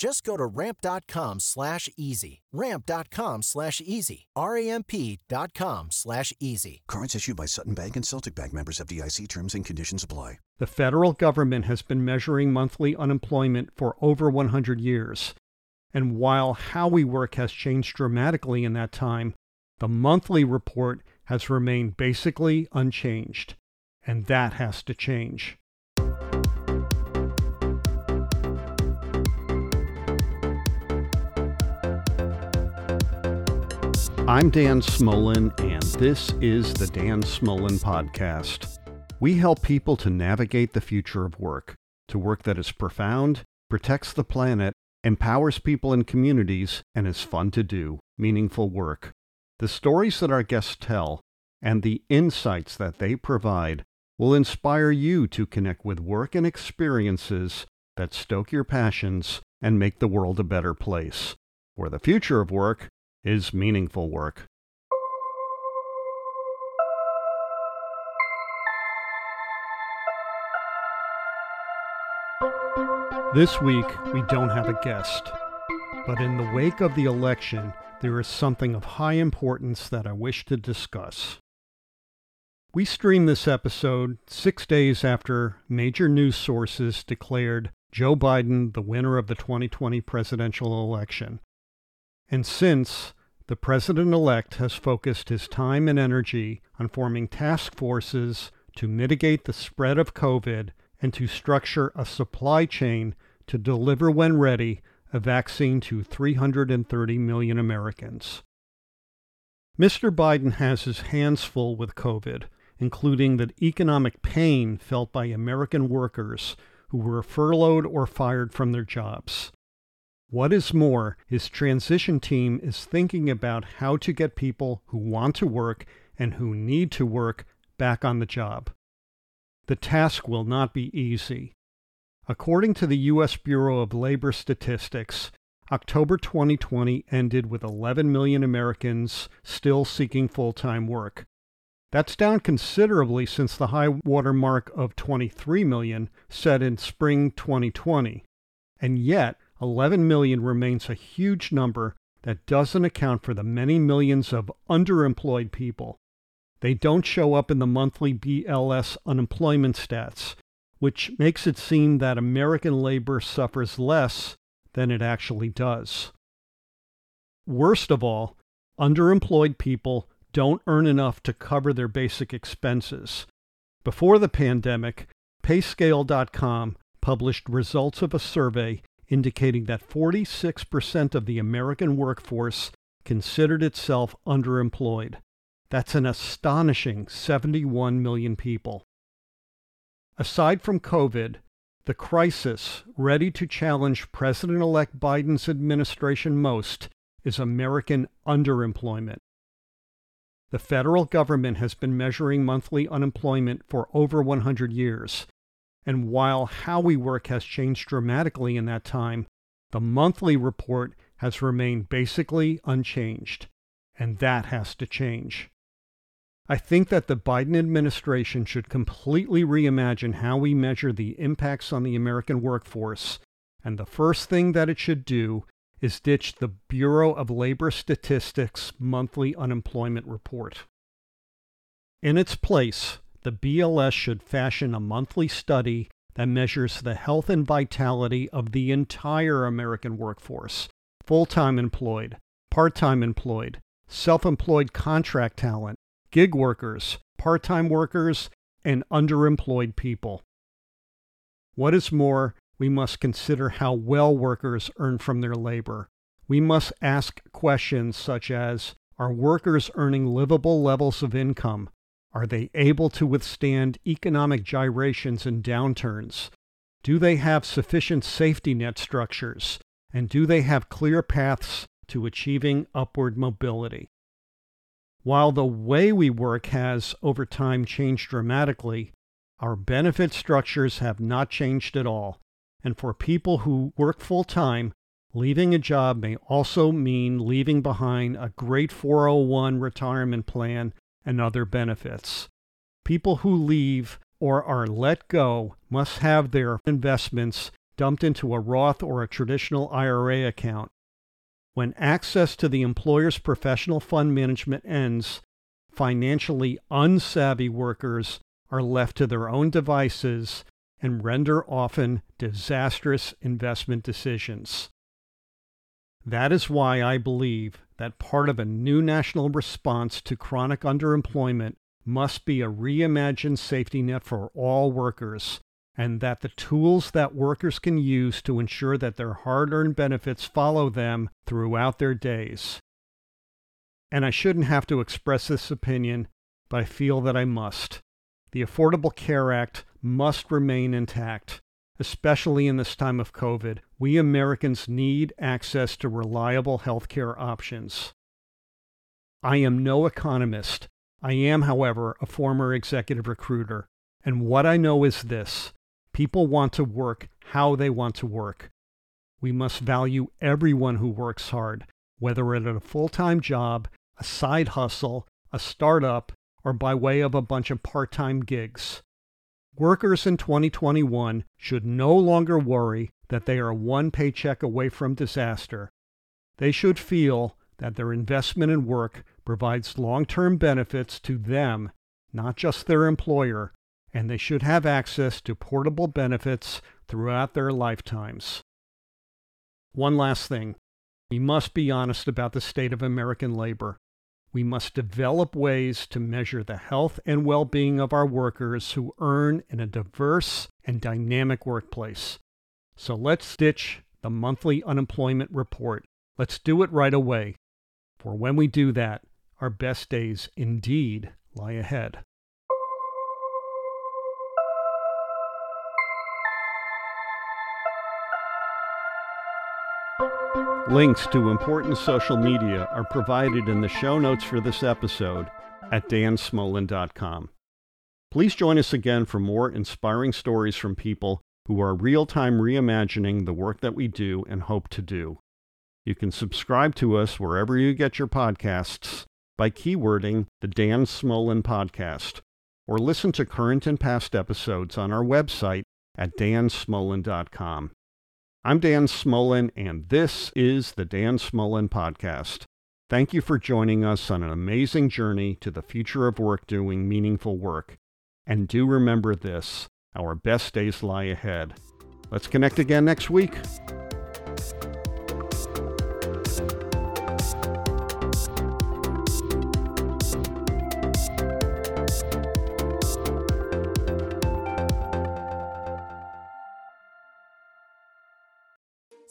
Just go to ramp.com slash easy. Ramp.com slash easy. R-A-M-P.com slash easy. Cards issued by Sutton Bank and Celtic Bank members FDIC terms and conditions apply. The federal government has been measuring monthly unemployment for over 100 years. And while how we work has changed dramatically in that time, the monthly report has remained basically unchanged. And that has to change. I'm Dan Smolin, and this is the Dan Smolin Podcast. We help people to navigate the future of work, to work that is profound, protects the planet, empowers people and communities, and is fun to do, meaningful work. The stories that our guests tell and the insights that they provide will inspire you to connect with work and experiences that stoke your passions and make the world a better place. For the future of work is meaningful work. This week, we don't have a guest. But in the wake of the election, there is something of high importance that I wish to discuss. We stream this episode six days after major news sources declared Joe Biden the winner of the 2020 presidential election. And since, the president elect has focused his time and energy on forming task forces to mitigate the spread of COVID and to structure a supply chain to deliver, when ready, a vaccine to 330 million Americans. Mr. Biden has his hands full with COVID, including the economic pain felt by American workers who were furloughed or fired from their jobs. What is more, his transition team is thinking about how to get people who want to work and who need to work back on the job. The task will not be easy. According to the U.S. Bureau of Labor Statistics, October 2020 ended with 11 million Americans still seeking full time work. That's down considerably since the high water mark of 23 million set in spring 2020. And yet, 11 million remains a huge number that doesn't account for the many millions of underemployed people. They don't show up in the monthly BLS unemployment stats, which makes it seem that American labor suffers less than it actually does. Worst of all, underemployed people don't earn enough to cover their basic expenses. Before the pandemic, Payscale.com published results of a survey indicating that 46% of the American workforce considered itself underemployed. That's an astonishing 71 million people. Aside from COVID, the crisis ready to challenge President elect Biden's administration most is American underemployment. The federal government has been measuring monthly unemployment for over 100 years, and while how we work has changed dramatically in that time, the monthly report has remained basically unchanged. And that has to change. I think that the Biden administration should completely reimagine how we measure the impacts on the American workforce, and the first thing that it should do is ditch the Bureau of Labor Statistics monthly unemployment report. In its place, the BLS should fashion a monthly study that measures the health and vitality of the entire American workforce full time employed, part time employed, self employed contract talent, gig workers, part time workers, and underemployed people. What is more, we must consider how well workers earn from their labor. We must ask questions such as Are workers earning livable levels of income? Are they able to withstand economic gyrations and downturns? Do they have sufficient safety net structures? And do they have clear paths to achieving upward mobility? While the way we work has over time changed dramatically, our benefit structures have not changed at all. And for people who work full time, leaving a job may also mean leaving behind a great 401 retirement plan and other benefits. People who leave or are let go must have their investments dumped into a Roth or a traditional IRA account when access to the employer's professional fund management ends, financially unsavvy workers are left to their own devices and render often disastrous investment decisions. That is why I believe that part of a new national response to chronic underemployment must be a reimagined safety net for all workers and that the tools that workers can use to ensure that their hard earned benefits follow them throughout their days. And I shouldn't have to express this opinion, but I feel that I must. The Affordable Care Act must remain intact, especially in this time of COVID. We Americans need access to reliable health care options. I am no economist. I am, however, a former executive recruiter. And what I know is this People want to work how they want to work. We must value everyone who works hard, whether at a full time job, a side hustle, a startup, or by way of a bunch of part time gigs. Workers in 2021 should no longer worry that they are one paycheck away from disaster. They should feel that their investment in work provides long term benefits to them, not just their employer, and they should have access to portable benefits throughout their lifetimes. One last thing we must be honest about the state of American labor. We must develop ways to measure the health and well being of our workers who earn in a diverse and dynamic workplace. So let's ditch the monthly unemployment report. Let's do it right away. For when we do that, our best days indeed lie ahead. Links to important social media are provided in the show notes for this episode at dansmolin.com. Please join us again for more inspiring stories from people who are real time reimagining the work that we do and hope to do. You can subscribe to us wherever you get your podcasts by keywording the Dan Smolin Podcast, or listen to current and past episodes on our website at dansmolin.com. I'm Dan Smolin, and this is the Dan Smolin Podcast. Thank you for joining us on an amazing journey to the future of work doing meaningful work. And do remember this our best days lie ahead. Let's connect again next week.